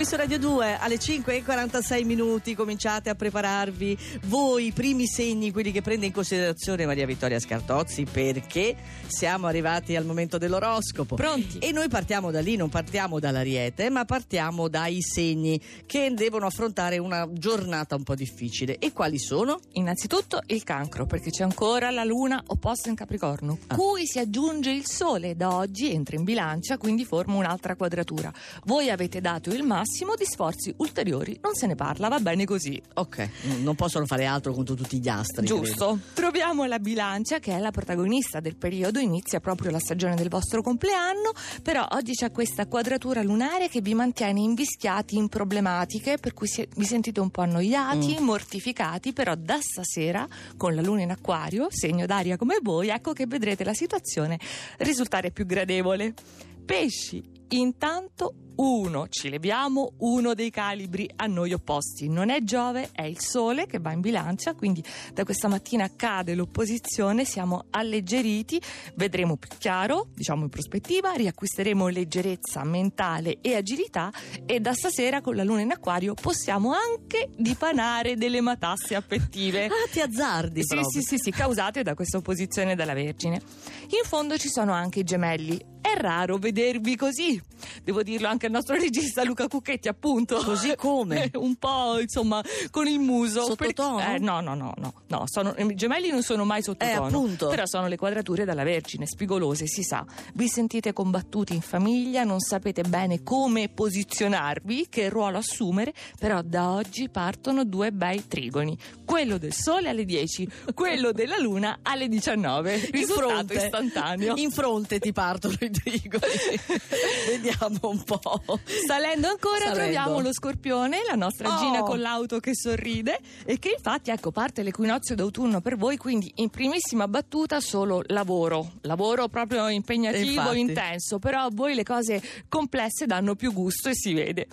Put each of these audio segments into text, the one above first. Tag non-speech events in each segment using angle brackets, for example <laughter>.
Su Radio 2 alle 5 e 46 minuti cominciate a prepararvi voi i primi segni, quelli che prende in considerazione Maria Vittoria Scartozzi perché siamo arrivati al momento dell'oroscopo. Pronti? E noi partiamo da lì, non partiamo dall'ariete, ma partiamo dai segni che devono affrontare una giornata un po' difficile. E quali sono? Innanzitutto il cancro, perché c'è ancora la luna opposta in Capricorno, Ah. cui si aggiunge il sole. Da oggi entra in bilancia, quindi forma un'altra quadratura. Voi avete dato il massimo di sforzi ulteriori, non se ne parla, va bene così. Ok, non possono fare altro contro tutti gli astri. credo. Giusto. Troviamo la bilancia che è la protagonista del periodo, inizia proprio la stagione del vostro compleanno, però oggi c'è questa quadratura lunare che vi mantiene invischiati in problematiche, per cui vi sentite un po' annoiati, mortificati, però da stasera con la luna in acquario, segno d'aria come voi, ecco che vedrete la situazione risultare più gradevole. Pesci, intanto uno, ci leviamo uno dei calibri a noi opposti. Non è Giove, è il Sole che va in bilancia, quindi da questa mattina cade l'opposizione, siamo alleggeriti, vedremo più chiaro, diciamo in prospettiva, riacquisteremo leggerezza mentale e agilità e da stasera con la luna in acquario possiamo anche dipanare delle matasse affettive. <laughs> Ah, ti azzardi Sì, sì, sì, sì, causate da questa opposizione della Vergine. In fondo ci sono anche i gemelli. È raro vedervi così. Devo dirlo anche al nostro <laughs> regista Luca Cucchetti, appunto. Così come? <laughs> Un po', insomma, con il muso. Sottotono? Eh, no, no, no, no. no sono- I gemelli non sono mai sottotono. Eh, appunto. Però sono le quadrature della Vergine, spigolose, si sa. Vi sentite combattuti in famiglia, non sapete bene come posizionarvi, che ruolo assumere, però da oggi partono due bei trigoni. Quello del Sole alle 10, quello della Luna alle 19. In Risultato fronte, istantaneo. in fronte ti partono i trigoni. <laughs> Vediamo un po'. Salendo ancora Salendo. troviamo lo scorpione, la nostra Oh. Gina con l'auto che sorride e che infatti ecco parte l'equinozio d'autunno per voi, quindi in primissima battuta solo lavoro, lavoro proprio impegnativo, intenso, però a voi le cose complesse danno più gusto e si vede.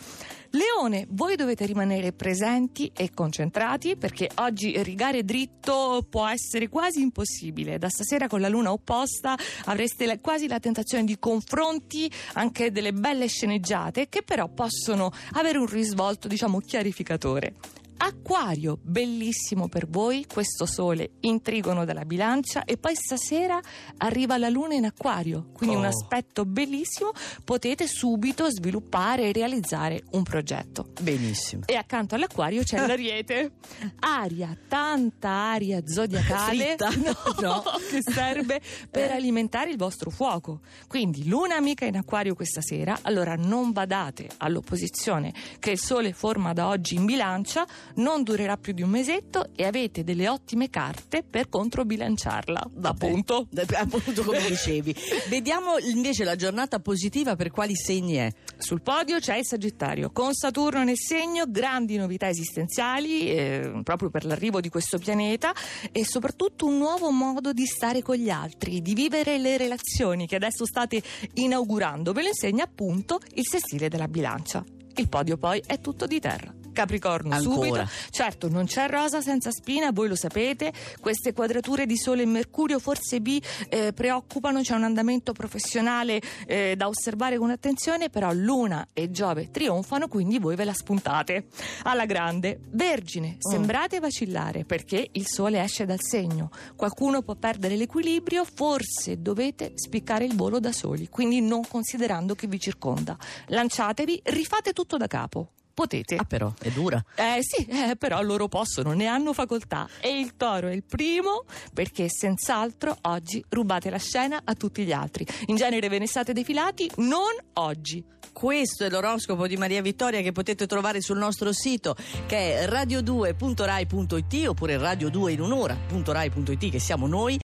Leone, voi dovete rimanere presenti e concentrati perché oggi rigare dritto può essere quasi impossibile. Da stasera con la luna opposta avreste la- quasi la tentazione di confronti, anche delle belle sceneggiate che però possono avere un risvolto, diciamo, chiarificatore. Acquario, bellissimo per voi, questo sole in trigono dalla bilancia e poi stasera arriva la luna in acquario, quindi Oh. un aspetto bellissimo, potete subito sviluppare e realizzare un progetto. Benissimo. E accanto all'acquario c'è <laughs> l'ariete, aria, tanta aria zodiacale Fritta? <laughs> no, che serve per alimentare il vostro fuoco. Quindi luna amica in acquario questa sera, allora non badate all'opposizione che il sole forma da oggi in bilancia, non durerà più di un mesetto e avete delle ottime carte per controbilanciarla. Appunto. Appunto come dicevi. <laughs> Vediamo invece la giornata positiva per quali segni è. Sul podio c'è il Sagittario, con Saturno nel segno, grandi novità esistenziali eh, proprio per l'arrivo di questo pianeta e soprattutto un nuovo modo di stare con gli altri, di vivere le relazioni che adesso state inaugurando. Ve lo insegna appunto il sestile della bilancia. Il podio poi è tutto di terra. Capricorno Ancora. subito. Certo, non c'è rosa senza spina, voi lo sapete. Queste quadrature di Sole e Mercurio forse vi eh, preoccupano, c'è un andamento professionale eh, da osservare con attenzione, però Luna e Giove trionfano, quindi voi ve la spuntate. Alla grande, Vergine, sembrate vacillare perché il Sole esce dal segno. Qualcuno può perdere l'equilibrio, forse dovete spiccare il volo da soli, quindi non considerando chi vi circonda. Lanciatevi, rifate tutto da capo. Potete. Ah, però, è dura. Eh sì, eh, però loro possono, ne hanno facoltà. E il toro è il primo perché senz'altro oggi rubate la scena a tutti gli altri. In genere ve ne state defilati, non oggi. Questo è l'oroscopo di Maria Vittoria che potete trovare sul nostro sito che è radio2.rai.it oppure radio2 in un'ora.rai.it che siamo noi